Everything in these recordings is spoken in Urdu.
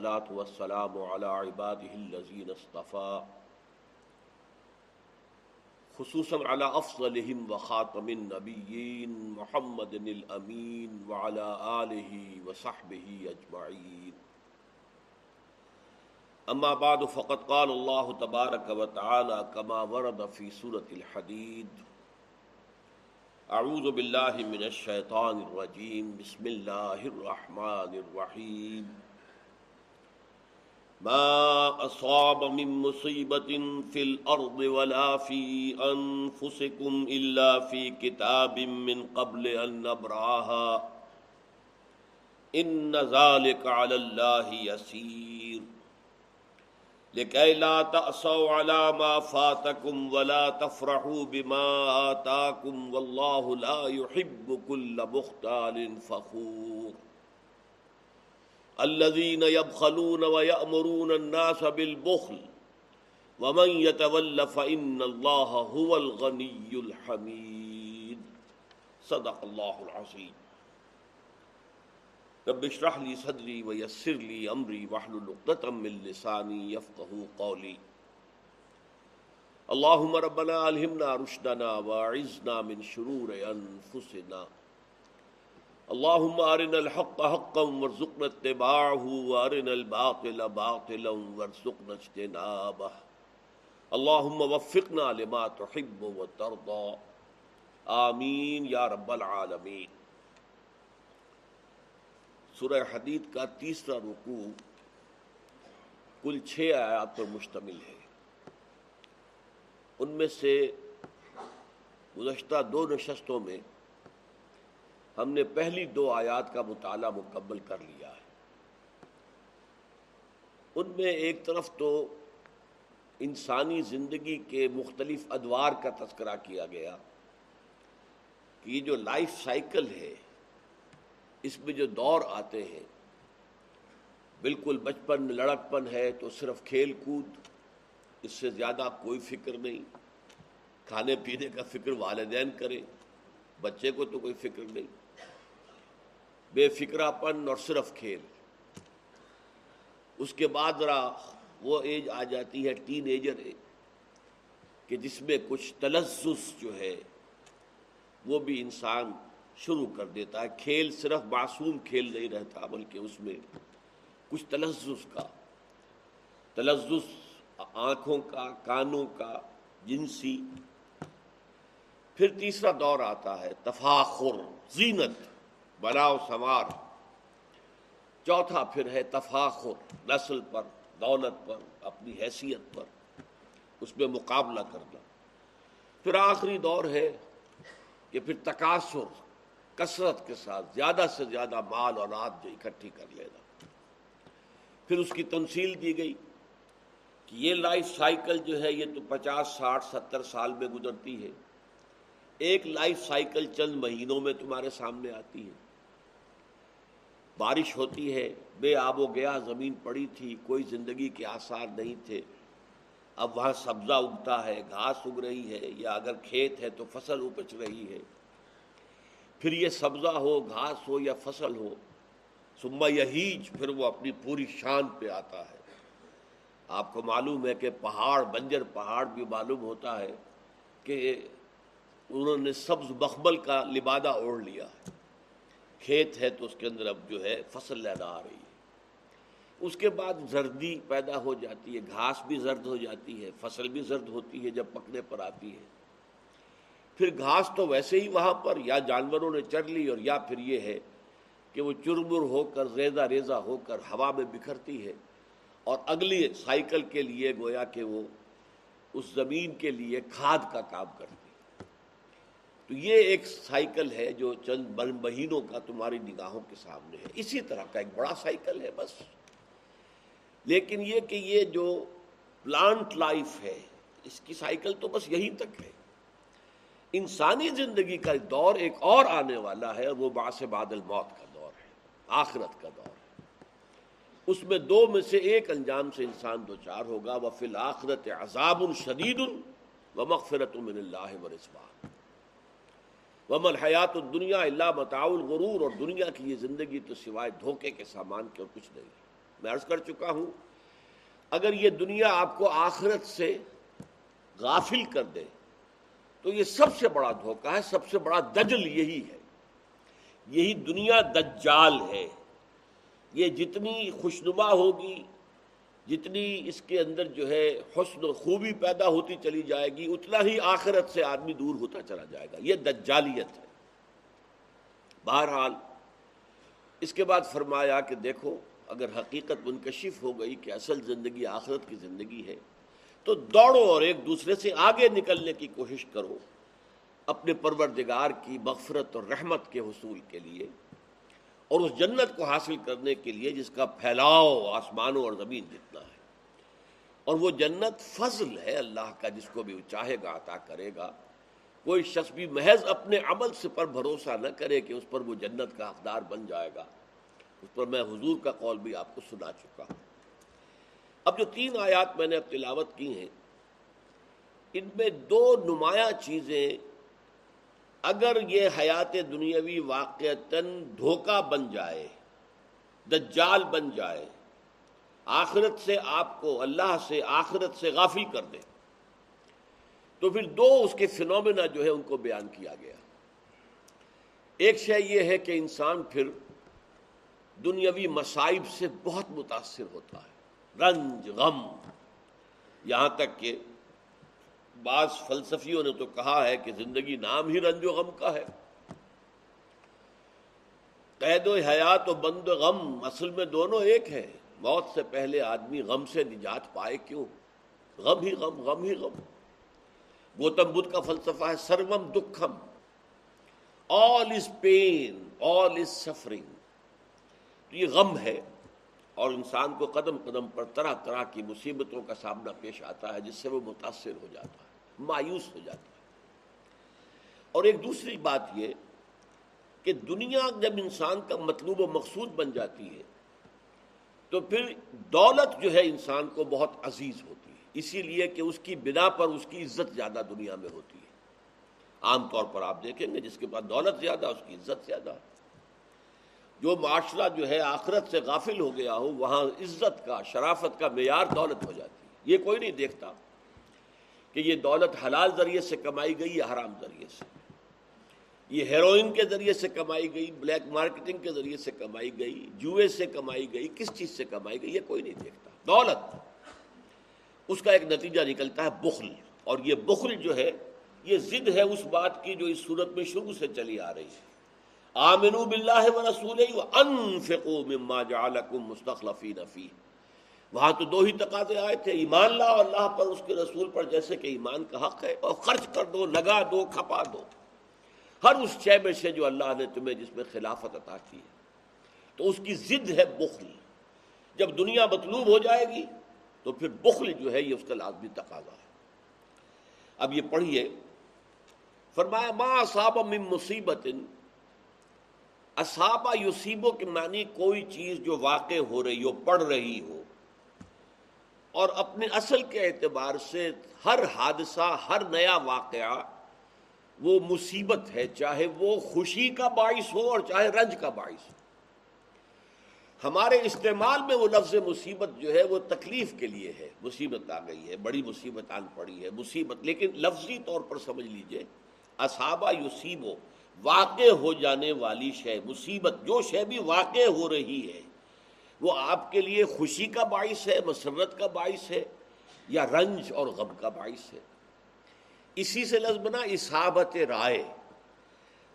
الصلاة والسلام على عباده الذين اصطفى. خصوصا على افضلهم وخاتم النبيين محمد الامين وعلى اله وصحبه اجمعين اما بعد، فقد قال الله تبارك وتعالى كما ورد في سورة الحديد اعوذ بالله من الشيطان الرجيم. بسم الله الرحمن الرحيم. ما أصاب من مصيبة في الأرض ولا في أنفسكم إلا في كتاب من قبل أن نبرعها إن ذلك على الله يسير لكي لا تأسوا على ما فاتكم ولا تفرحوا بما آتاكم والله لا يحب كل مختال فخور الذين يبخلون ويأمرون الناس بالبخل، ومن يتول فإن الله هو الغني الحميد. صدق الله العظيم. رب اشرح لي صدري ويسر لي أمري واحلل عقدة من لساني يفقهوا قولي. اللهم ربنا ألهمنا رشدنا واعذنا من شرور أنفسنا اللهم ارنا الحق حقا وارزقنا اتباعه وارنا الباطل باطلا وارزقنا اجتنابه اللهم وفقنا لما تحب وترضى آمین یا رب العالمین۔ سورہ حدید کا تیسرا رکوع کل چھ آیات پر مشتمل ہے۔ ان میں سے گزشتہ دو نشستوں میں ہم نے پہلی دو آیات کا مطالعہ مکمل کر لیا ہے۔ ان میں ایک طرف تو انسانی زندگی کے مختلف ادوار کا تذکرہ کیا گیا کہ یہ جو لائف سائیکل ہے، اس میں جو دور آتے ہیں، بالکل بچپن میں لڑکپن ہے تو صرف کھیل کود، اس سے زیادہ کوئی فکر نہیں۔ کھانے پینے کا فکر والدین کریں، بچے کو تو کوئی فکر نہیں۔ بے فکرہ پن اور صرف کھیل۔ اس کے بعد ذرا وہ ایج آ جاتی ہے ٹین ایجر ایج کہ جس میں کچھ تلزز جو ہے وہ بھی انسان شروع کر دیتا ہے۔ کھیل صرف معصوم کھیل نہیں رہتا بلکہ اس میں کچھ تلزز کا، تلزز آنکھوں کا، کانوں کا، جنسی۔ پھر تیسرا دور آتا ہے تفاخر، زینت۔ بناؤ سمار چوتھا پھر ہے تفاخر، نسل پر، دولت پر، اپنی حیثیت پر، اس میں مقابلہ کرنا۔ پھر آخری دور ہے کہ پھر تقاصر کثرت کے ساتھ زیادہ سے زیادہ مال اور رات جو اکٹھی کر لینا۔ پھر اس کی تنصیل دی گئی کہ یہ لائف سائیکل جو ہے یہ تو پچاس، ساٹھ، ستر سال میں گزرتی ہے۔ ایک لائف سائیکل چند مہینوں میں تمہارے سامنے آتی ہے۔ بارش ہوتی ہے، بے آب و گیا زمین پڑی تھی، کوئی زندگی کے آثار نہیں تھے۔ اب وہاں سبزہ اگتا ہے، گھاس اگ رہی ہے، یا اگر کھیت ہے تو فصل اپچ رہی ہے۔ پھر یہ سبزہ ہو، گھاس ہو یا فصل ہو سما یہیج پھر وہ اپنی پوری شان پہ آتا ہے۔ آپ کو معلوم ہے کہ پہاڑ، بنجر پہاڑ بھی معلوم ہوتا ہے کہ انہوں نے سبز مخبل کا لبادہ اوڑھ لیا ہے۔ کھیت ہے تو اس کے اندر اب جو ہے فصل لہرا آ رہی ہے۔ اس کے بعد زردی پیدا ہو جاتی ہے، گھاس بھی زرد ہو جاتی ہے، فصل بھی زرد ہوتی ہے جب پکنے پر آتی ہے۔ پھر گھاس تو ویسے ہی وہاں پر، یا جانوروں نے چر لی اور یا پھر یہ ہے کہ وہ چرمر ہو کر، ریزہ ریزہ ہو کر ہوا میں بکھرتی ہے۔ اور اگلی سائیکل کے لیے گویا کہ وہ اس زمین کے لیے کھاد کا کام کرتی تو یہ ایک سائیکل ہے جو چند مہینوں کا تمہاری نگاہوں کے سامنے ہے۔ اسی طرح کا ایک بڑا سائیکل ہے بس۔ لیکن یہ کہ یہ جو پلانٹ لائف ہے، اس کی سائیکل تو بس یہیں تک ہے۔ انسانی زندگی کا دور ایک اور آنے والا ہے، وہ باس بادل موت کا دور ہے، آخرت کا دور ہے۔ اس میں دو میں سے ایک انجام سے انسان دو چار ہوگا۔ وہ فی الآخرت عذاب الشدید و مغفرت من اللہ و رضوان۔ ومن حیات الدنیا اللہ متاع الغرور اور دنیا کی یہ زندگی تو سوائے دھوکے کے سامان کے اور کچھ نہیں میں عرض کر چکا ہوں، اگر یہ دنیا آپ کو آخرت سے غافل کر دے، تو یہ سب سے بڑا دھوکہ ہے، سب سے بڑا دجل یہی ہے۔ یہی دنیا دجال ہے۔ یہ جتنی خوشنما ہوگی جتنی اس کے اندر جو ہے حسن و خوبی پیدا ہوتی چلی جائے گی، اتنا ہی آخرت سے آدمی دور ہوتا چلا جائے گا۔ یہ دجالیت ہے۔ بہرحال، اس کے بعد فرمایا کہ دیکھو، اگر حقیقت منکشف ہو گئی کہ اصل زندگی آخرت کی زندگی ہے، تو دوڑو اور ایک دوسرے سے آگے نکلنے کی کوشش کرو۔ اپنے پروردگار کی مغفرت اور رحمت کے حصول کے لیے۔ اور اس جنت کو حاصل کرنے کے لیے جس کا پھیلاؤ آسمانوں اور زمین جتنا ہے۔ اور وہ جنت فضل ہے اللہ کا جس کو بھی وہ چاہے گا، عطا کرے گا۔ کوئی شخص بھی محض اپنے عمل سے پر بھروسہ نہ کرے کہ اس پر وہ جنت کا حقدار بن جائے گا۔ اس پر میں حضور کا قول بھی آپ کو سنا چکا ہوں۔ اب جو تین آیات میں نے اب تلاوت کی ہیں، ان میں دو نمایاں چیزیں اگر یہ حیات دنیاوی واقعتاً دھوکہ بن جائے، دجال بن جائے، آخرت سے آپ کو اللہ سے، آخرت سے غافل کر دے، تو پھر دو اس کے فنومنا جو ہے ان کو بیان کیا گیا۔ ایک شے یہ ہے کہ انسان پھر دنیاوی مصائب سے بہت متاثر ہوتا ہے۔ رنج، غم، یہاں تک کہ بعض فلسفیوں نے تو کہا ہے کہ زندگی نام ہی رنج و غم کا ہے۔ قید و حیات و بند و غم اصل میں دونوں ایک ہے موت سے پہلے آدمی غم سے نجات پائے کیوں؟ غم ہی غم غم ہی غم۔ گوتم بدھ کا فلسفہ ہے سروم دکھم۔ آل از پین آل از سفرنگ یہ غم ہے۔ اور انسان کو قدم قدم پر طرح طرح کی مصیبتوں کا سامنا پیش آتا ہے، جس سے وہ متاثر ہو جاتا ہے۔ مایوس ہو جاتا ہے۔ اور ایک دوسری بات یہ کہ دنیا جب انسان کا مطلوب و مقصود بن جاتی ہے، تو پھر دولت جو ہے انسان کو بہت عزیز ہوتی ہے۔ اسی لیے کہ اس کی بنا پر اس کی عزت زیادہ دنیا میں ہوتی ہے۔ عام طور پر آپ دیکھیں گے جس کے پاس دولت زیادہ، اس کی عزت زیادہ۔ جو معاشرہ جو ہے آخرت سے غافل ہو گیا ہو، وہاں عزت کا، شرافت کا معیار دولت ہو جاتی ہے۔ یہ کوئی نہیں دیکھتا۔ کہ یہ دولت حلال ذریعے سے کمائی گئی یا حرام ذریعے سے؟ یہ ہیروئن کے ذریعے سے کمائی گئی، بلیک مارکیٹنگ کے ذریعے سے کمائی گئی، جوئے سے کمائی گئی، کس چیز سے کمائی گئی؟ یہ کوئی نہیں دیکھتا۔ دولت، اس کا ایک نتیجہ نکلتا ہے بخل۔ اور یہ بخل جو ہے، یہ ضد ہے اس بات کی جو اس صورت میں شروع سے چلی آ رہی ہے۔ آمنو باللہ و رسول انفقوا مما جعلکم مستخلفین فیہ۔ وہاں تو دو ہی تقاضے آئے تھے، ایمان لا اللہ پر، اس کے رسول پر، جیسے کہ ایمان کا حق ہے، اور خرچ کر دو، لگا دو، کھپا دو۔ ہر اس شے میں سے جو اللہ نے تمہیں جس میں خلافت عطا کی ہے۔ تو اس کی ضد ہے بخل۔ جب دنیا مطلوب ہو جائے گی، تو پھر بخل جو ہے، یہ اس کا لازمی تقاضا ہے۔ اب یہ پڑھیے۔ فرمایا، ما اصاب من مصیبت اصابہ یوسیبوں کے معنی کوئی چیز جو واقع ہو رہی ہو، پڑھ رہی ہو۔ اور اپنے اصل کے اعتبار سے ہر حادثہ، ہر نیا واقعہ وہ مصیبت ہے، چاہے وہ خوشی کا باعث ہو اور چاہے رنج کا باعث ہو۔ ہمارے استعمال میں وہ لفظ مصیبت جو ہے وہ تکلیف کے لیے ہے۔ مصیبت آ گئی ہے، بڑی مصیبت آن پڑی ہے، مصیبت۔ لیکن لفظی طور پر سمجھ لیجیے اصابہ یوسیبو واقع ہو جانے والی شے، مصیبت جو شے بھی واقع ہو رہی ہے وہ آپ کے لیے خوشی کا باعث ہے، مسرت کا باعث ہے، یا رنج اور غم کا باعث ہے۔ اسی سے لفظ بنا اصابت رائے۔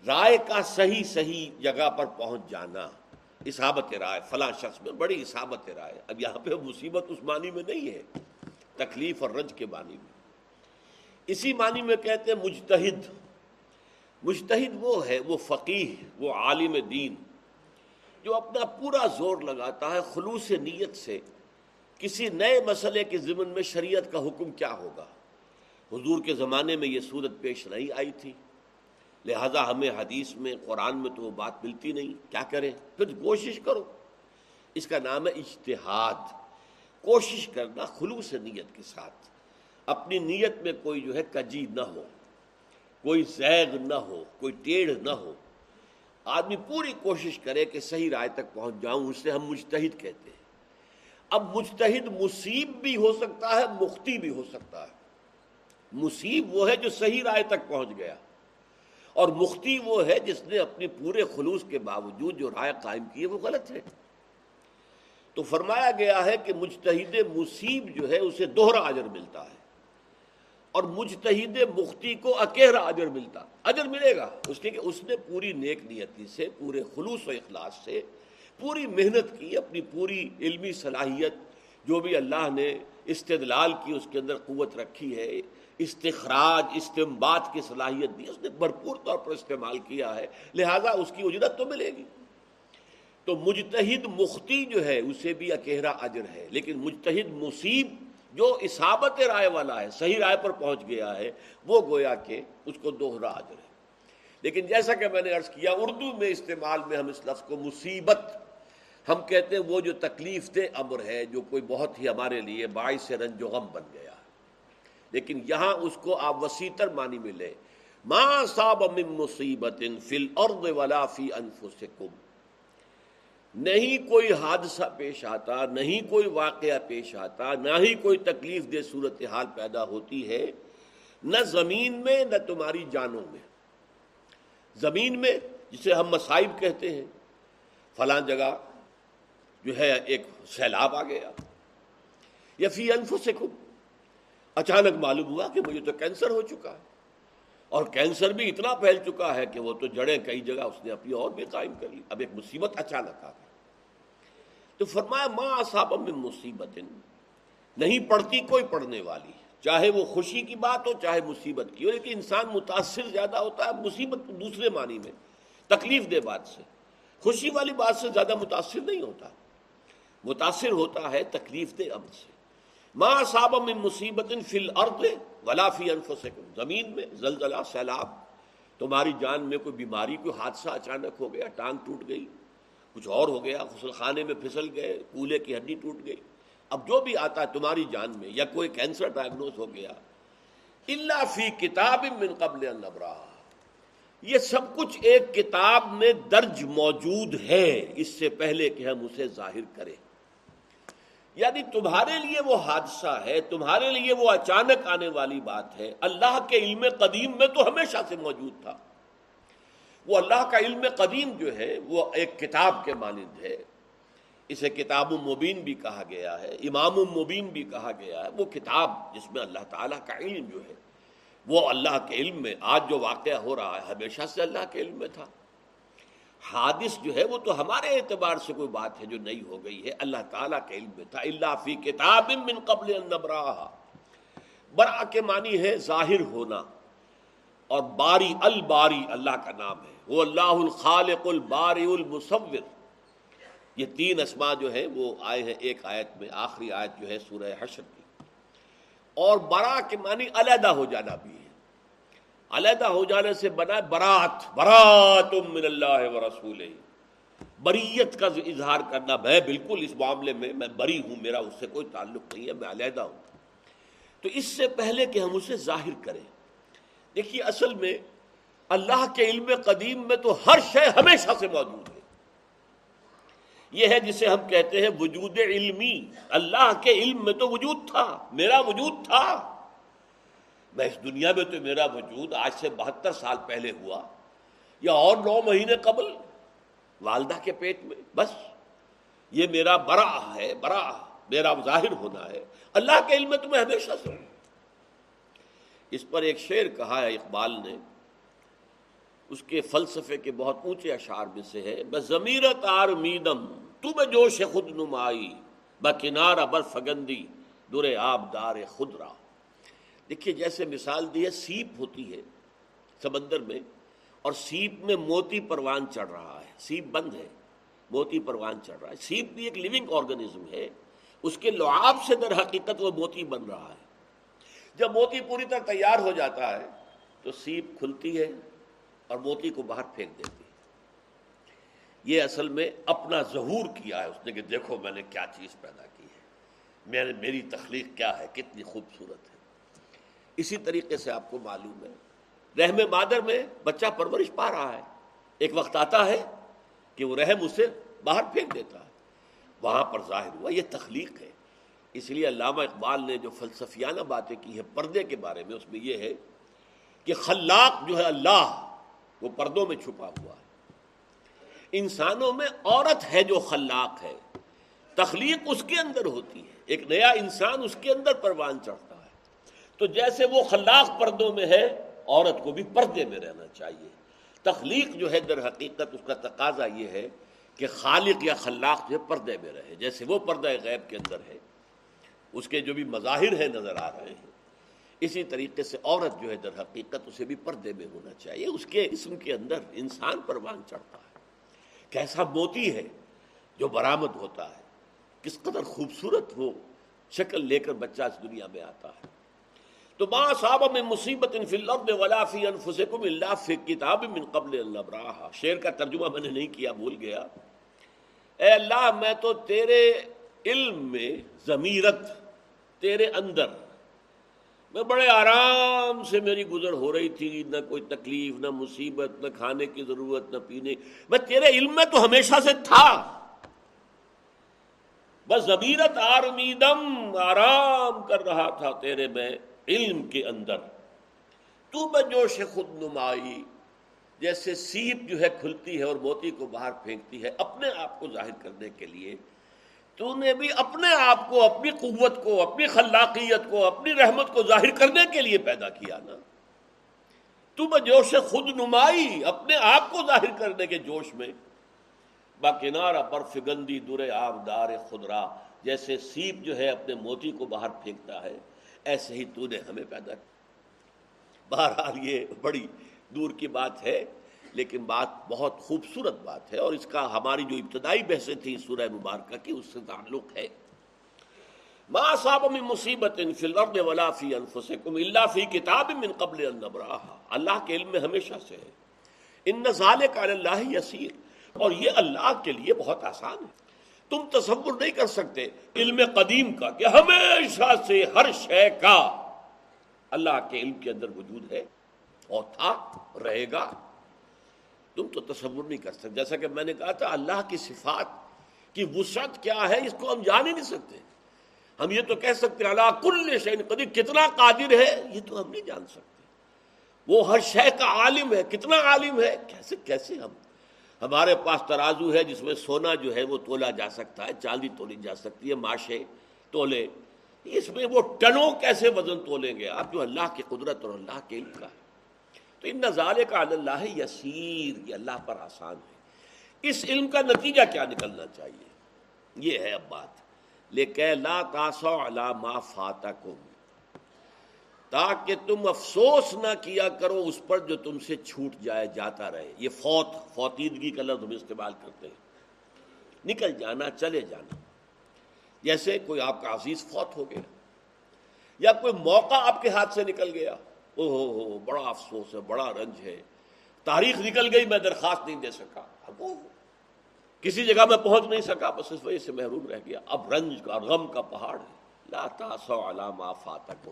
رائے کا صحیح صحیح جگہ پر پہنچ جانا۔ اصابت رائے، فلاں شخص میں بڑی اصابت رائے۔ اب یہاں پہ مصیبت اس معنی میں نہیں ہے، تکلیف اور رنج کے معنی میں۔ اسی معنی میں کہتے ہیں مجتہد۔ مجتہد وہ ہے، وہ فقیح وہ عالم دین۔ جو اپنا پورا زور لگاتا ہے خلوص نیت سے، کسی نئے مسئلے کے ضمن میں شریعت کا حکم کیا ہوگا؟ حضور کے زمانے میں یہ صورت پیش نہیں آئی تھی۔ لہذا ہمیں حدیث میں، قرآن میں تو وہ بات ملتی نہیں۔ کیا کریں؟ پھر کوشش کرو۔ اس کا نام ہے اجتہاد۔ کوشش کرنا خلوص نیت کے ساتھ۔ اپنی نیت میں کوئی جو ہے کجی نہ ہو۔ کوئی زیغ نہ ہو۔ کوئی ٹیڑھ نہ ہو۔ آدمی پوری کوشش کرے کہ صحیح رائے تک پہنچ جاؤں اسے ہم مجتہد کہتے ہیں۔ اب مجتہد مصیب بھی ہو سکتا ہے، مختی بھی ہو سکتا ہے۔ مصیب وہ ہے جو صحیح رائے تک پہنچ گیا۔ اور مختی وہ ہے جس نے اپنے پورے خلوص کے باوجود جو رائے قائم کی ہے، وہ غلط ہے۔ تو فرمایا گیا ہے کہ مجتہد مصیب جو ہے، اسے دوہرا اجر ملتا ہے۔ اور مجتہد مختی کو اکیرا اجر ملتا۔ اجر ملے گا۔ اس لیے کہ اس نے پوری نیک نیتی سے، پورے خلوص و اخلاص سے پوری محنت کی، اپنی پوری علمی صلاحیت جو بھی اللہ نے استدلال کی، اس کے اندر قوت رکھی ہے، استخراج استمباد کی صلاحیت دی، اس نے بھرپور طور پر استعمال کیا ہے۔ لہذا اس کی اجرت تو ملے گی۔ تو مجتہد مختی جو ہے، اسے بھی اکہرا اجر ہے۔ لیکن مجتہد مصیب جو اسابت رائے والا ہے، صحیح رائے پر پہنچ گیا ہے، وہ گویا کہ اس کو دوہرا اجر ہے لیکن جیسا کہ میں نے عرض کیا، اردو میں استعمال میں ہم اس لفظ کو مصیبت، ہم کہتے ہیں وہ جو تکلیف دہ امر ہے، جو کوئی بہت ہی ہمارے لیے باعث رنج و غم بن گیا۔ لیکن یہاں اس کو آپ وسیطر معنی میں لیں۔ ما صاب من مصیبت فی الارض ولا فی انفسکم نہیں کوئی حادثہ پیش آتا، نہیں کوئی واقعہ پیش آتا، نہ ہی کوئی تکلیف دہ صورتحال پیدا ہوتی ہے، نہ زمین میں، نہ تمہاری جانوں میں۔ زمین میں، جسے ہم مصائب کہتے ہیں، فلاں جگہ جو ہے ایک سیلاب آ گیا۔ یا فی انفسکم۔ اچانک معلوم ہوا کہ مجھے تو کینسر ہو چکا ہے۔ اور کینسر بھی اتنا پھیل چکا ہے کہ وہ تو جڑیں کئی جگہ اس نے اپنی اور بھی قائم کر لی۔ اب ایک مصیبت اچانک آ گئی۔ تو فرمایا، ماں صاحب میں مصیبت نہیں پڑتی، کوئی پڑھنے والی۔ چاہے وہ خوشی کی بات ہو، چاہے مصیبت کی ہو، لیکن انسان متاثر زیادہ ہوتا ہے مصیبت دوسرے معنی میں، تکلیف دہ بات سے۔ خوشی والی بات سے زیادہ متاثر نہیں ہوتا۔ متاثر ہوتا ہے تکلیف دہ امر سے۔ ماں صاحب میں مصیبت فی الارض ولا فی انفسکم۔ زمین میں زلزلہ، سیلاب، تمہاری جان میں کوئی بیماری، کوئی حادثہ اچانک ہو گیا، ٹانگ ٹوٹ گئی کچھ اور ہو گیا غسل خانے میں پھسل گئے، کولے کی ہڈی ٹوٹ گئی۔ اب جو بھی آتا ہے تمہاری جان میں، یا کوئی کینسر ڈائگنوز ہو گیا۔ اللہ فی کتاب من قبل البرا یہ سب کچھ ایک کتاب میں درج موجود ہے۔ اس سے پہلے کہ ہم اسے ظاہر کریں۔ یعنی تمہارے لیے وہ حادثہ ہے، تمہارے لیے وہ اچانک آنے والی بات ہے۔ اللہ کے علم قدیم میں تو ہمیشہ سے موجود تھا۔ وہ اللہ کا علم قدیم جو ہے، وہ ایک کتاب کے مانند ہے۔ اسے کتاب مبین بھی کہا گیا ہے، امام مبین بھی کہا گیا ہے۔ وہ کتاب جس میں اللہ تعالیٰ کا علم جو ہے، وہ اللہ کے علم میں آج جو واقعہ ہو رہا ہے، ہمیشہ سے اللہ کے علم میں تھا۔ حادث جو ہے، وہ تو ہمارے اعتبار سے کوئی بات ہے جو نہیں ہو گئی ہے۔ اللہ تعالیٰ کے علم میں تھا۔ اللہ فی کتاب من قبل برا کے معنی ہے ظاہر ہونا۔ اور باری الباری اللہ کا نام ہے۔ وہ اللہ الخالق الباری المصور۔ یہ تین اسما جو ہے وہ آئے ہیں ایک آیت میں، آخری آیت جو ہے سورہ حشر کی۔ اور برا کے معنی علیحدہ ہو جانا بھی ہے۔ علیحدہ ہو جانے سے بنا برات برات من اللہ و رسول بریت کا اظہار کرنا، میں بالکل اس معاملے میں میں بری ہوں، میرا اس سے کوئی تعلق نہیں ہے، میں علیحدہ ہوں۔ تو اس سے پہلے کہ ہم اسے ظاہر کریں۔ دیکھیے اصل میں اللہ کے علم قدیم میں تو ہر شے ہمیشہ سے موجود ہے۔ یہ ہے جسے ہم کہتے ہیں وجود علمی۔ اللہ کے علم میں تو وجود تھا، میرا وجود تھا۔ میں اس دنیا میں تو میرا وجود آج سے بہتر سال پہلے ہوا، یا اور نو مہینے قبل۔ والدہ کے پیٹ میں، بس۔ یہ میرا برا ہے برا میرا ظاہر ہونا ہے۔ اللہ کے علم میں تو میں ہمیشہ سے اس پر ایک شعر کہا ہے اقبال نے اس کے فلسفے کے بہت اونچے اشعار میں سے ہے، بس ضمیرت آر میدم تم جوش خود نمائی بکنار بر فگندی در آب دار خود را دیکھیے، جیسے مثال دی ہے، سیپ ہوتی ہے سمندر میں، اور سیپ میں موتی پروان چڑھ رہا ہے، سیپ بند ہے، موتی پروان چڑھ رہا ہے۔ سیپ بھی ایک لیونگ آرگنزم ہے، اس کے لعاب سے در حقیقت وہ موتی بن رہا ہے۔ جب موتی پوری طرح تیار ہو جاتا ہے، تو سیپ کھلتی ہے اور موتی کو باہر پھینک دیتی ہے۔ یہ اصل میں اپنا ظہور کیا ہے اس نے کہ دیکھو میں نے کیا چیز پیدا کی ہے۔ میں نے میری تخلیق کیا ہے، کتنی خوبصورت ہے۔ اسی طریقے سے آپ کو معلوم ہے۔ رحم مادر میں بچہ پرورش پا رہا ہے۔ ایک وقت آتا ہے کہ وہ رحم اسے باہر پھینک دیتا ہے۔ وہاں پر ظاہر ہوا یہ تخلیق ہے۔ اس لیے علامہ اقبال نے جو فلسفیانہ باتیں کی ہیں پردے کے بارے میں، اس میں یہ ہے کہ خلاق جو ہے اللہ وہ پردوں میں چھپا ہوا ہے۔ انسانوں میں عورت ہے جو خلاق ہے، تخلیق اس کے اندر ہوتی ہے۔ ایک نیا انسان اس کے اندر پروان چڑھتا ہے۔ تو جیسے وہ خلاق پردوں میں ہے، عورت کو بھی پردے میں رہنا چاہیے۔ تخلیق جو ہے، در حقیقت اس کا تقاضا یہ ہے کہ خالق یا خلاق جو ہے، پردے میں رہے۔ جیسے وہ پردہ غیب کے اندر ہے، اس کے جو بھی مظاہر ہیں نظر آ رہے ہیں اسی طریقے سے عورت جو ہے در حقیقت اسے بھی پردے میں ہونا چاہیے۔ اس کے اسم کے اندر انسان پروان چڑھتا ہے۔ کیسا موتی ہے جو برآمد ہوتا ہے۔ کس قدر خوبصورت ہو شکل لے کر بچہ اس دنیا میں آتا ہے۔ تو ماں صاحب میں مصیبت کتاب من قبل اللہ شعر کا ترجمہ میں نے نہیں کیا، بھول گیا۔ اے اللہ، میں تو تیرے علم میں ضمیرت، تیرے اندر میں بڑے آرام سے میری گزر ہو رہی تھی، نہ کوئی تکلیف، نہ مصیبت، نہ کھانے کی ضرورت، نہ پینے۔ میں تیرے علم میں تو ہمیشہ سے تھا۔ بس ضمیرت آرمیدم آرام کر رہا تھا تیرے میں علم کے اندر۔ تو بجوش خود نمائی، جیسے سیپ جو ہے کھلتی ہے اور موتی کو باہر پھینکتی ہے، اپنے آپ کو ظاہر کرنے کے لیے۔ تو نے بھی اپنے آپ کو، اپنی قوت کو، اپنی خلاقیت کو، اپنی رحمت کو ظاہر کرنے کے لیے پیدا کیا نا۔ تو بجوش خود نمائی اپنے آپ کو ظاہر کرنے کے جوش میں با کنارہ پر فگندی در آبدار خدرا جیسے سیپ جو ہے اپنے موتی کو باہر پھینکتا ہے، ایسے ہی تو نے ہمیں پیدا کیا۔ بہرحال یہ بڑی دور کی بات ہے۔ لیکن بات بہت خوبصورت بات ہے اور اس کا ہماری جو ابتدائی بحثیں تھیں سورہ مبارکہ کی، اس سے تعلق ہے۔ ما صاحب من مصیبت فی الارض ولا فی انفسکم الا فی کتاب من قبل ان نبراها اللہ کے علم میں ہمیشہ سے ہے۔ ان ذالک علی اللہ یسیر اور یہ اللہ کے لیے بہت آسان ہے۔ تم تصور نہیں کر سکتے علم قدیم کا کہ ہمیشہ سے ہر شے کا اللہ کے علم کے اندر وجود ہے اور تھا، رہے گا۔ تم تو تصور نہیں کر سکتے۔ جیسا کہ میں نے کہا تھا، اللہ کی صفات کی وسعت کیا ہے، اس کو ہم جان ہی نہیں سکتے۔ ہم یہ تو کہہ سکتے ہیں اللہ کل شعین قدیر، کتنا قادر ہے، یہ تو ہم نہیں جان سکتے۔ وہ ہر شے کا عالم ہے، کتنا عالم ہے، کیسے کیسے ہم؟ ہمارے پاس ترازو ہے، جس میں سونا جو ہے، وہ تولا جا سکتا ہے، چاندی تولی جا سکتی ہے، ماشے تولے۔ اس میں وہ ٹنوں کیسے وزن تولیں گے؟ آپ جو اللہ کی قدرت اور اللہ کے علم کا ہے۔ تو ان نظارے کا اللہ یسیر، یہ اللہ پر آسان ہے۔ اس علم کا نتیجہ کیا نکلنا چاہیے؟ یہ ہے اب بات۔ لیکن لا تاسو علا ما فاتکم۔ تاکہ تم افسوس نہ کیا کرو، اس پر جو تم سے چھوٹ جائے، جاتا رہے۔ یہ فوت، فوتیدگی کا لفظ ہم استعمال کرتے ہیں۔ نکل جانا، چلے جانا۔ جیسے کوئی آپ کا عزیز فوت ہو گیا، یا کوئی موقع آپ کے ہاتھ سے نکل گیا۔ او ہو ہو بڑا افسوس ہے، بڑا رنج ہے۔ تاریخ نکل گئی، میں درخواست نہیں دے سکا۔ اب وہ کسی جگہ میں پہنچ نہیں سکا، بس اس وجہ سے محروم رہ گیا۔ اب رنج کا غم کا پہاڑ ہے۔ لا تاسو علامہ فاتکم۔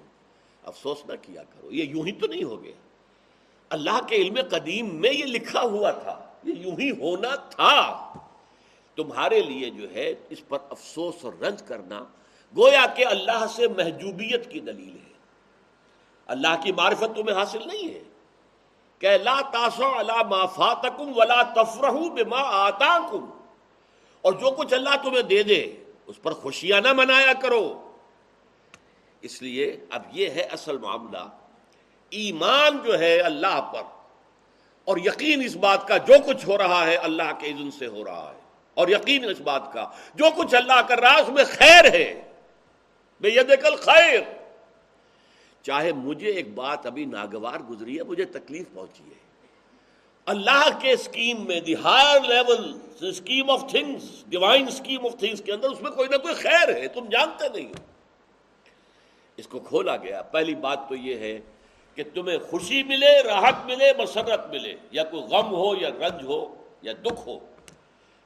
افسوس نہ کیا کرو، یہ یوں ہی تو نہیں ہو گیا۔ اللہ کے علم قدیم میں یہ لکھا ہوا تھا، یہ یوں ہی ہونا تھا۔ تمہارے لیے جو ہے، اس پر افسوس اور رنج کرنا گویا کہ اللہ سے محجوبیت کی دلیل ہے۔ اللہ کی معرفت تمہیں حاصل نہیں ہے۔ کہ لا تاسو اللہ ما فاتکم ولا تفرح بما آتاکم۔ اور جو کچھ اللہ تمہیں دے دے، اس پر خوشیاں نہ منایا کرو۔ اس لیے اب یہ ہے اصل معاملہ۔ ایمان جو ہے اللہ پر۔ اور یقین اس بات کا جو کچھ ہو رہا ہے اللہ کے اذن سے ہو رہا ہے۔ اور یقین اس بات کا جو کچھ اللہ کر رہا ہے اس میں خیر ہے۔ بے ید کل خیر۔ چاہے مجھے ایک بات ابھی ناگوار گزری ہے، مجھے تکلیف پہنچی ہے۔ اللہ کے اسکیم میں، the higher level scheme of things divine scheme of things کے اندر اس میں کوئی نہ کوئی خیر ہے، تم جانتے نہیں ہو۔ اس کو کھولا گیا۔ پہلی بات تو یہ ہے کہ تمہیں خوشی ملے، راحت ملے، مسرت ملے، یا کوئی غم ہو، یا رنج ہو، یا دکھ ہو۔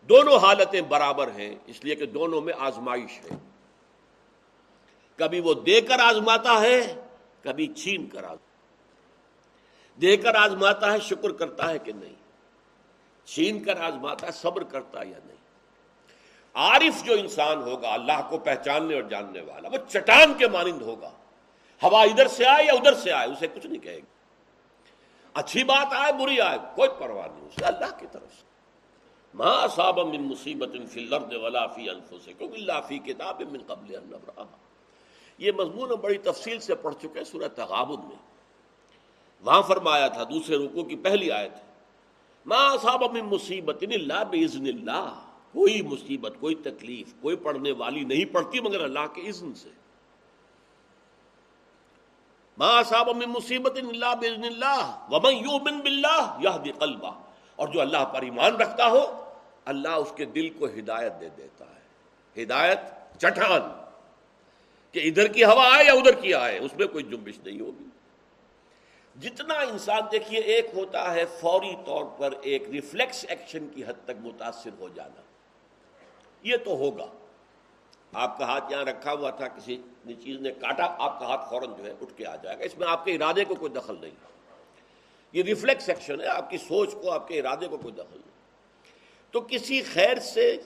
دونوں حالتیں برابر ہیں، اس لیے کہ دونوں میں آزمائش ہے۔ کبھی وہ دے کر آزماتا ہے کبھی چھین کر آزماتا دے کر آزماتا ہے، شکر کرتا ہے کہ نہیں۔ چھین کر آزماتا ہے، صبر کرتا ہے یا نہیں۔ عارف جو انسان ہوگا، اللہ کو پہچاننے اور جاننے والا، وہ چٹان کے مانند ہوگا۔ ہوا ادھر سے آئے یا ادھر سے آئے، اسے کچھ نہیں کہے گی۔ اچھی بات آئے، بری آئے، کوئی پرواہ نہیں، اسے اللہ کی طرف سے۔ ماں صاب من مصیبت فی الارض ولا فی انفسکم الا فی کتاب من قبل ان نبراها یہ مضمون ہم بڑی تفصیل سے پڑھ چکے سورہ تغابن میں۔ وہاں فرمایا تھا دوسرے رکو کی پہلی آیت ماں صاب من مصیبت الا باذن اللہ کوئی مصیبت، کوئی تکلیف، کوئی پڑھنے والی نہیں پڑتی مگر اللہ کے اذن سے۔ ماں صاب من مصیبت الا باذن اللہ ومن یؤمن باللہ یهدی قلبہ اور جو اللہ پر ایمان رکھتا ہو، اللہ اس کے دل کو ہدایت دے دیتا ہے۔ ہدایت چٹان کہ ادھر کی ہوا آئے یا ادھر کی آئے اس میں کوئی جمبش نہیں ہوگی۔ جتنا انسان دیکھیے، ایک ہوتا ہے فوری طور پر ایک ریفلیکس ایکشن کی حد تک متاثر ہو جانا۔ یہ تو ہوگا۔ آپ کا ہاتھ یہاں رکھا ہوا تھا، کسی چیز نے کاٹا، آپ کا ہاتھ فوراً جو ہے اٹھ کے آ جائے گا۔ اس میں آپ کے ارادے کو کوئی دخل نہیں۔ یہ ریفلیکس ایکشن ہے، آپ کی سوچ کو، آپ کے ارادے کو کوئی دخل نہیں۔ تو کسی خیر سے،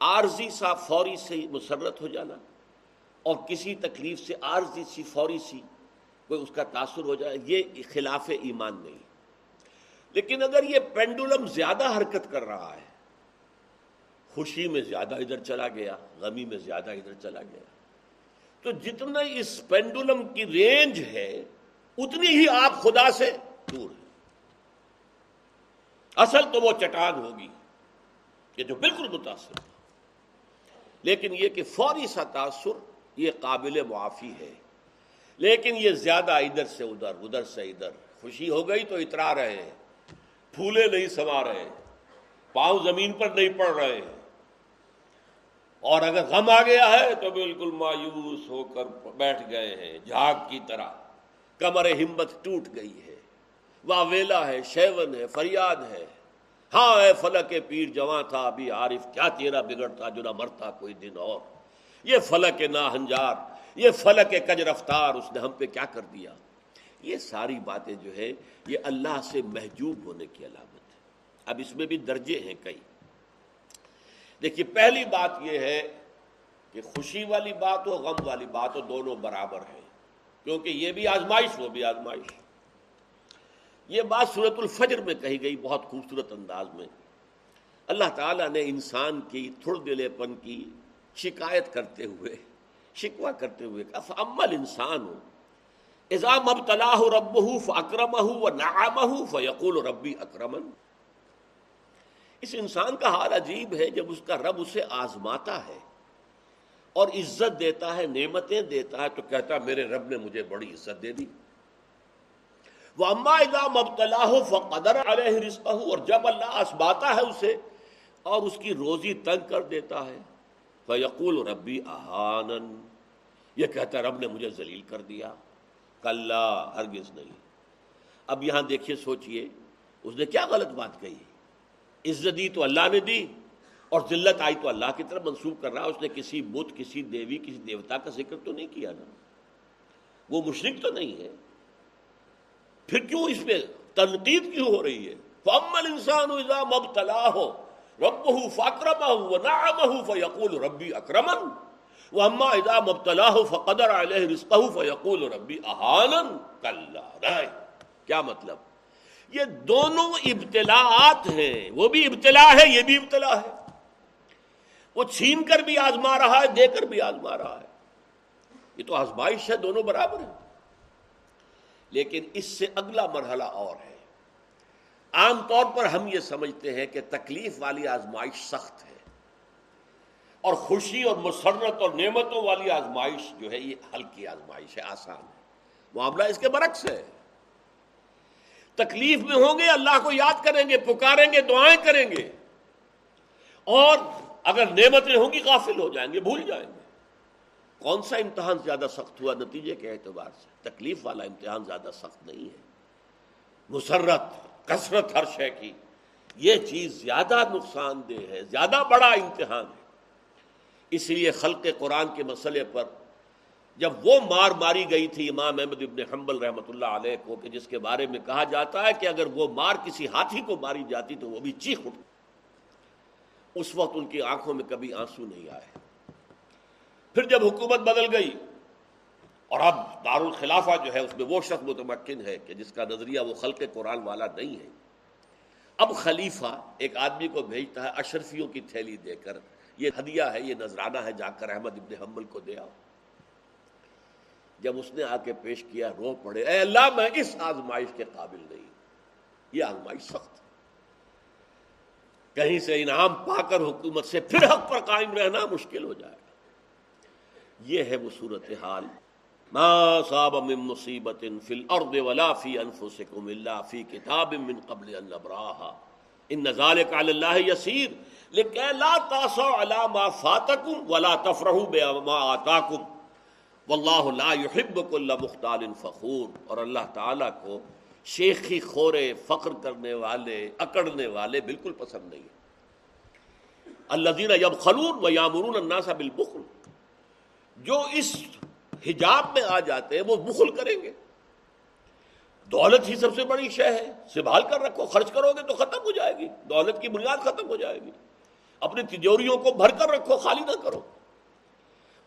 عارضی سا، فوری سے مسرت ہو جانا۔ اور کسی تکلیف سے عارضی سی، فوری سی کوئی اس کا تاثر ہو جائے، یہ خلاف ایمان نہیں۔ لیکن اگر یہ پینڈولم زیادہ حرکت کر رہا ہے، خوشی میں زیادہ ادھر چلا گیا، غمی میں زیادہ ادھر چلا گیا، تو جتنا اس پینڈولم کی رینج ہے، اتنی ہی آپ خدا سے دور ہیں۔ اصل تو وہ چٹان ہوگی کہ جو بالکل متاثر لیکن یہ کہ فوری سا تاثر یہ قابل معافی ہے۔ لیکن یہ زیادہ ادھر سے ادھر ادھر سے ادھر۔ خوشی ہو گئی تو اترا رہے ہیں۔ پھولے نہیں سما رہے پاؤں زمین پر نہیں پڑ رہے ہیں۔ اور اگر غم آ گیا ہے تو بالکل مایوس ہو کر بیٹھ گئے ہیں۔ جھاگ کی طرح۔ کمر ہمت ٹوٹ گئی ہے۔ واہ، ویلا ہے، شیون ہے، فریاد ہے۔ ہاں اے فلک پیر، جوان تھا، ابھی عارف کیا تیرا بگڑتا، جو نہ مرتا کوئی دن اور۔ یہ فلک نا ہنجار، یہ فلک کج رفتار اس نے ہم پہ کیا کر دیا؟ یہ ساری باتیں جو ہے یہ اللہ سے محجوب ہونے کی علامت ہے۔ اب اس میں بھی درجے ہیں کئی۔ دیکھیے، پہلی بات یہ ہے کہ خوشی والی بات ہو غم والی بات ہو دونوں برابر ہیں، کیونکہ یہ بھی آزمائش، وہ بھی آزمائش۔ یہ بات صورت الفجر میں کہی گئی، بہت خوبصورت انداز میں۔ اللہ تعالیٰ نے انسان کی، تھوڑ دلے پن کی شکایت کرتے ہوئے شکوا کرتے ہوئے کہا عمل انسان ہو ایزام اب تلاح رب ہُو اکرم ہو نام ہو فیقول ربی اکرمن اس انسان کا حال عجیب ہے جب اس کا رب اسے آزماتا ہے اور عزت دیتا ہے، نعمتیں دیتا ہے، تو کہتا ہے، میرے رب نے مجھے بڑی عزت دے دی۔ وہ اما ادا مبتلا ہو فقدر علیہ رزق ہو اور جب اللہ اسباتا ہے اسے اور اس کی روزی تنگ کر دیتا ہے۔ فیقول ربی احانن یہ کہتا رب نے مجھے ذلیل کر دیا۔ کل ہرگز نہیں۔ اب یہاں دیکھیے، سوچئے، اس نے کیا غلط بات کہی؟ عزت دی تو اللہ نے دی اور ذلت آئی تو اللہ کی طرف منسوخ کر رہا اس نے کسی بت، کسی دیوی، کسی دیوتا کا ذکر تو نہیں کیا نا۔ وہ مشرق تو نہیں ہے۔ پھر کیوں اس میں تنقید کیوں ہو رہی ہے؟ فمل انسان مبتلا ہو رب ہو فاکرم ہو نہ فیقول ربی اکرمن وہ اما ادا مبتلا ہو فقدر علیہ رزق فیقول ربی کیا مطلب؟ یہ دونوں ابتلاعات ہیں. وہ بھی ابتلا ہے، یہ بھی ابتلا ہے. وہ چھین کر بھی آزما رہا ہے، دے کر بھی آزما رہا ہے. یہ تو آزمائش ہے، دونوں برابر ہیں. لیکن اس سے اگلا مرحلہ اور ہے. عام طور پر ہم یہ سمجھتے ہیں کہ تکلیف والی آزمائش سخت ہے۔ اور خوشی اور مسرت اور نعمتوں والی آزمائش جو ہے، یہ ہلکی آزمائش ہے، آسان ہے۔ معاملہ اس کے برعکس ہے۔ تکلیف میں ہوں گے، اللہ کو یاد کریں گے، پکاریں گے، دعائیں کریں گے۔ اور اگر نعمتیں ہوں گی، غافل ہو جائیں گے، بھول جائیں گے۔ کون سا امتحان زیادہ سخت ہوا؟ نتیجے کے اعتبار سے۔ تکلیف والا امتحان زیادہ سخت نہیں ہے۔ مسرت۔ کثرت ہر شے کی۔ یہ چیز زیادہ نقصان دہ ہے، زیادہ بڑا امتحان ہے۔ اس لیے خلق قرآن کے مسئلے پر جب وہ مار ماری گئی تھی امام احمد ابن حنبل رحمۃ اللہ علیہ کو کہ جس کے بارے میں کہا جاتا ہے کہ اگر وہ مار کسی ہاتھی کو ماری جاتی تو وہ بھی چیخ اٹھ۔ اس وقت ان کی آنکھوں میں کبھی آنسو نہیں آئے۔ پھر جب حکومت بدل گئی اور اب دارالخلافہ جو ہے اس میں وہ شخص متمکن ہے کہ جس کا نظریہ وہ خلق قرآن والا نہیں ہے۔ اب خلیفہ ایک آدمی کو بھیجتا ہے اشرفیوں کی تھیلی دے کر، یہ ہدیہ ہے، یہ نذرانہ ہے، جا کر احمد ابن حمل کو دے آؤ۔ جب اس نے آ کے پیش کیا، رو پڑے، اے اللہ میں اس آزمائش کے قابل نہیں۔ یہ آزمائش سخت ہے۔ کہیں سے انعام پا کر حکومت سے پھر حق پر قائم رہنا مشکل ہو جائے۔ گا یہ ہے وہ صورت حال ما صاب من مصیبت فی الارض ولا فی انفسکم الا فی کتاب من قبل ان نبراها ان ذالک علی اللہ یسیر لیکن لا تاسو علی ما فاتکم ولا تفرحوا بما آتاکم واللہ لا يحب كل مختال فخور اور اللہ تعالیٰ کو شیخی خورے فخر کرنے والے، اکڑنے والے بالکل پسند نہیں اللہ دینا یب خلون و یامرون الناس بالبخل جو اس حجاب میں آ جاتے ہیں، وہ بخل کریں گے۔ دولت ہی سب سے بڑی شے ہے۔ سنبھال کر رکھو، خرچ کرو گے تو ختم ہو جائے گی۔ دولت کی بنیاد ختم ہو جائے گی۔ اپنی تجوریوں کو بھر کر رکھو، خالی نہ کرو۔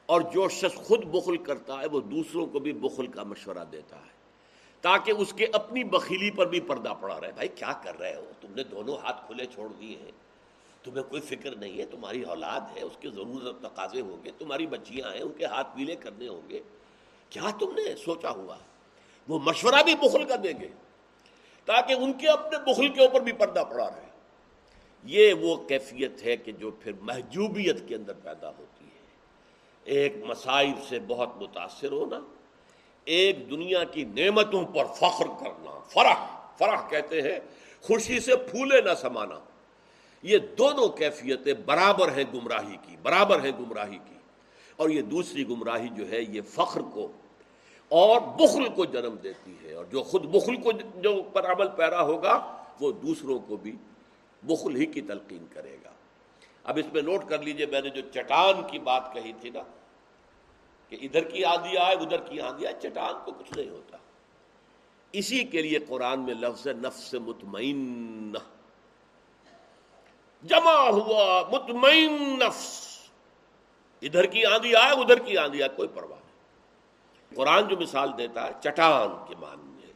اور جو شخص خود بخل کرتا ہے، وہ دوسروں کو بھی بخل کا مشورہ دیتا ہے۔ تاکہ اس کے اپنی بخیلی پر بھی پردہ پڑا رہے۔ بھائی، کیا کر رہے ہو؟ تم نے دونوں ہاتھ کھلے چھوڑ دیے ہیں۔ تمہیں کوئی فکر نہیں ہے، تمہاری اولاد ہے، اس کے ضرورت تقاضے ہوں گے، تمہاری بچیاں ہیں، ان کے ہاتھ پیلے کرنے ہوں گے۔ کیا تم نے سوچا ہوا؟ وہ مشورہ بھی بخل کر دیں گے، تاکہ ان کے اپنے بخل کے اوپر بھی پردہ پڑا رہے۔ یہ وہ کیفیت ہے کہ جو پھر محجوبیت کے اندر پیدا ہوتی ہے۔ ایک مسائل سے بہت متاثر ہونا، ایک دنیا کی نعمتوں پر فخر کرنا، فرح فرح کہتے ہیں، خوشی سے پھولے نہ سمانا۔ یہ دونوں کیفیتیں برابر ہیں گمراہی کی، برابر ہیں گمراہی کی۔ اور یہ دوسری گمراہی جو ہے، یہ فخر کو اور بخل کو جنم دیتی ہے۔ اور جو خود بخل کو جو پر عمل پیرا ہوگا، وہ دوسروں کو بھی بخل ہی کی تلقین کرے گا۔ اب اس میں نوٹ کر لیجیے، میں نے جو چٹان کی بات کہی تھی نا، کہ ادھر کی آندھی آئے، ادھر کی آندھی آئے، چٹان تو کچھ نہیں ہوتا۔ اسی کے لیے قرآن میں لفظ نفس مطمئن جمع ہوا مطمئن نفس۔ ادھر کی آندھی آئے ادھر کی آندھی آئے کوئی پرواہ نہیں۔ قرآن جو مثال دیتا ہے، چٹان کے مان میں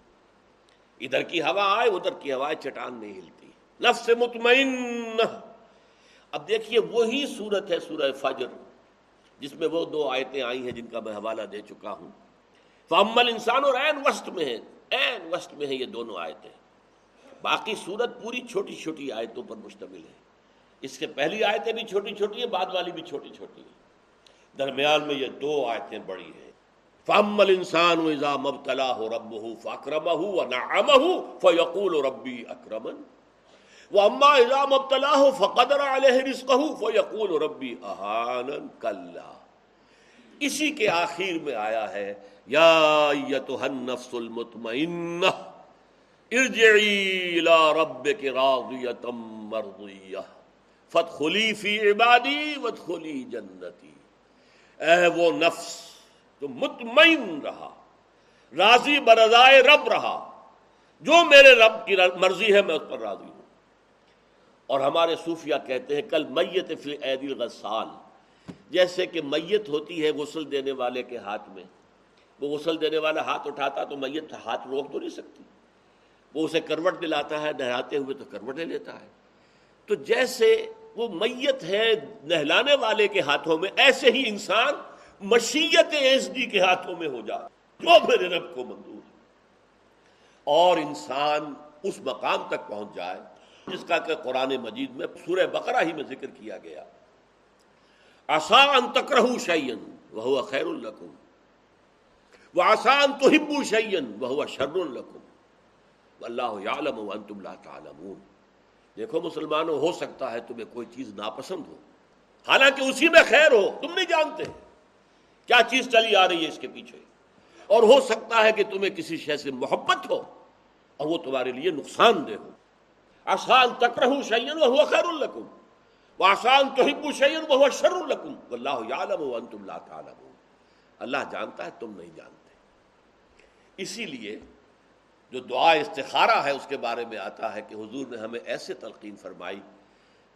ادھر کی ہوا آئے، ادھر کی ہوا چٹان نہیں ہلتی۔ نفس مطمئن۔ اب دیکھیے، وہی صورت ہے سورہ فجر، جس میں وہ دو آیتیں آئی ہیں جن کا میں حوالہ دے چکا ہوں۔ فمل انسان اور این وسط میں ہے۔ این وسط میں ہے یہ دونوں آیتیں۔ باقی صورت پوری چھوٹی چھوٹی آیتوں پر مشتمل ہے۔ اس کے پہلی آیتیں بھی چھوٹی چھوٹی ہیں، بعد والی بھی چھوٹی چھوٹی ہیں۔ درمیان میں یہ دو آیتیں بڑی ہیں۔ فمل انسان و اذا مبتلا ہو رب ہو فاکرم ہو نام ہو فیقول ربی اکرمن وہ اما اذا مبتلا ہو فقدر علیہ رزق ہو فیقول ربی احانن کلا اسی کے آخر میں آیا ہے یا ایتها النفس المطمئنہ ارجعی الى ربک راضیتا مرضیہ فت خلی فی عبادی وت خلی جنتی۔ اے وہ نفس تو مطمئن رہا، راضی برضائے رب رہا، جو میرے رب کی مرضی ہے میں اس پر راضی ہوں۔ اور ہمارے صوفیہ کہتے ہیں، کل میت فی عید الغسال۔ جیسے کہ میت ہوتی ہے غسل دینے والے کے ہاتھ میں، وہ غسل دینے والا ہاتھ اٹھاتا تو میت ہاتھ روک تو نہیں سکتی۔ وہ اسے کروٹ دلاتا ہے نہاتے ہوئے تو کروٹ لے لیتا ہے۔ تو جیسے وہ میت ہے نہلانے والے کے ہاتھوں میں، ایسے ہی انسان مشیت ایزدی جی کے ہاتھوں میں ہو جائے جو میرے رب کو منظور ہے۔ اور انسان اس مقام تک پہنچ جائے جس کا کہ قرآن مجید میں سورہ بقرہ ہی میں ذکر کیا گیا۔ آسان تکرہ شعین وہ خیر القم وہ آسان تو ہبو شعین وہ شر القم اللہ عالم انتم لا تعلمون۔ دیکھو مسلمانوں، ہو سکتا ہے تمہیں کوئی چیز ناپسند ہو۔ حالانکہ اسی میں خیر ہو، تم نہیں جانتے کیا چیز چلی آ رہی ہے اس کے پیچھے۔ اور ہو سکتا ہے کہ تمہیں کسی شے سے محبت ہو اور وہ تمہارے لیے نقصان دہ ہو۔ آسان تک رہو شعین وہ خیر القم وہ آسان تو ہبو شعین وہ شر القم اللہ عالم تم تعلمون۔ اللہ جانتا ہے، تم نہیں جانتے۔ اسی لیے جو دعا استخارہ ہے اس کے بارے میں آتا ہے کہ حضور نے ہمیں ایسے تلقین فرمائی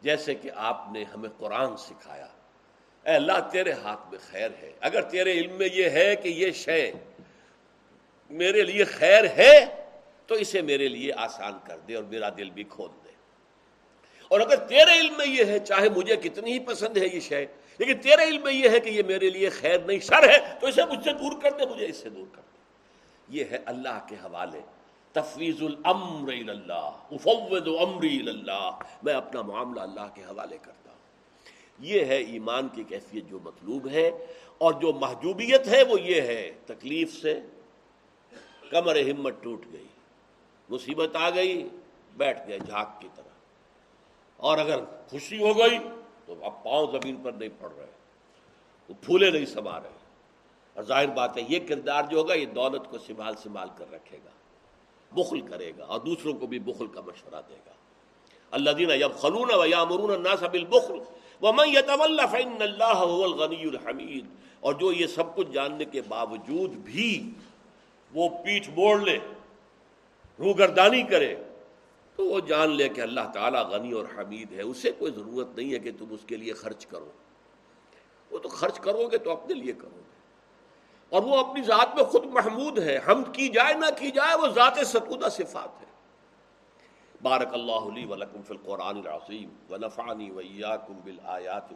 جیسے کہ آپ نے ہمیں قرآن سکھایا۔ اے اللہ، تیرے ہاتھ میں خیر ہے۔ اگر تیرے علم میں یہ ہے کہ یہ شے میرے لیے خیر ہے، تو اسے میرے لیے آسان کر دے اور میرا دل بھی کھول دے۔ اور اگر تیرے علم میں یہ ہے، چاہے مجھے کتنی ہی پسند ہے یہ شے، لیکن تیرے علم میں یہ ہے کہ یہ میرے لیے خیر نہیں، شر ہے، تو اسے مجھ سے دور کر دے، مجھے اس سے دور کر دے۔ یہ ہے اللہ کے حوالے۔ تفویض الامر اللہ، افوض امری اللہ۔ میں اپنا معاملہ اللہ کے حوالے کرتا ہوں۔ یہ ہے ایمان کی کیفیت جو مطلوب ہے اور جو محجوبیت ہے وہ یہ ہے، تکلیف سے کمر ہمت ٹوٹ گئی، مصیبت آ گئی، بیٹھ گئے جھاگ کی طرح۔ اور اگر خوشی ہو گئی تو اب پاؤں زمین پر نہیں پڑ رہے، وہ پھولے نہیں سما رہے۔ اور ظاہر بات ہے یہ کردار جو ہوگا، یہ دولت کو سنبھال سنبھال کر رکھے گا۔ بخل کرے گا اور دوسروں کو بھی بخل کا مشورہ دے گا۔ اللہ دینا یب خلون و یا مرون اللہ سب البخل وہ میں فن اللہ الغنی الحمید۔ اور جو یہ سب کچھ جاننے کے باوجود بھی وہ پیٹھ موڑ لے، روگردانی کرے، تو وہ جان لے کہ اللہ تعالیٰ غنی اور حمید ہے۔ اسے کوئی ضرورت نہیں ہے کہ تم اس کے لیے خرچ کرو۔ وہ تو خرچ کرو گے تو اپنے لیے کرو گے۔ اور وہ اپنی ذات میں خود محمود ہے۔ ہم کی جائے نہ کی جائے، وہ ذات ستودہ صفات ہے۔ بارک اللہ علی ولکم فی القرآن العظیم ونفعنی ویاکم بالآیات